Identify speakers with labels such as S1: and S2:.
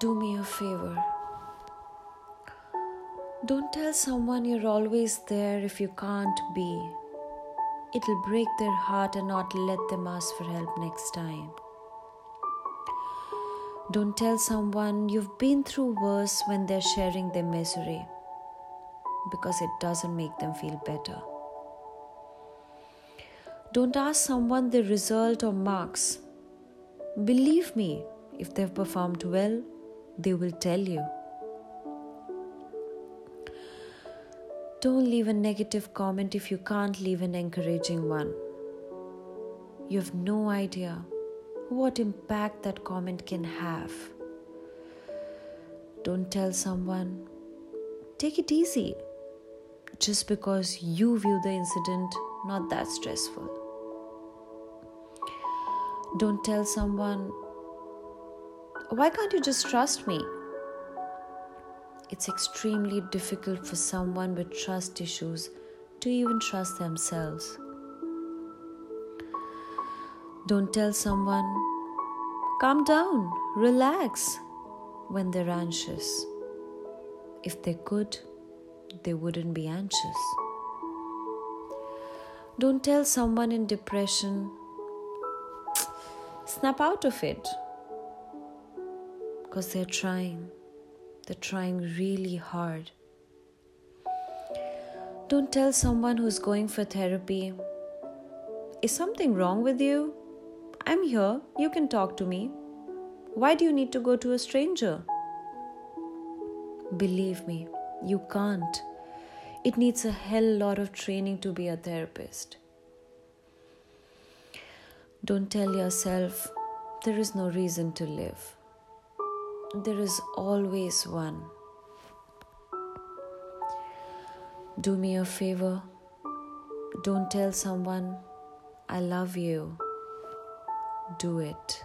S1: Do me a favor. Don't tell someone you're always there if you can't be. It'll break their heart and not let them ask for help next time. Don't tell someone you've been through worse when they're sharing their misery because it doesn't make them feel better. Don't ask someone the result or marks. Believe me, if they've performed well, they will tell you. Don't leave a negative comment if you can't leave an encouraging one. You have no idea what impact that comment can have. Don't tell someone, take it easy, just because you view the incident not that stressful. Don't tell someone, why can't you just trust me? It's extremely difficult for someone with trust issues to even trust themselves. Don't tell someone, calm down, relax, when they're anxious. If they could, they wouldn't be anxious. Don't tell someone in depression, snap out of it, because they're trying. They're trying really hard. Don't tell someone who's going for therapy, is something wrong with you? I'm here, you can talk to me. Why do you need to go to a stranger? Believe me, you can't. It needs a hell lot of training to be a therapist. Don't tell yourself there is no reason to live there is always one. Do me a favor. Don't tell someone, I love you. Do it.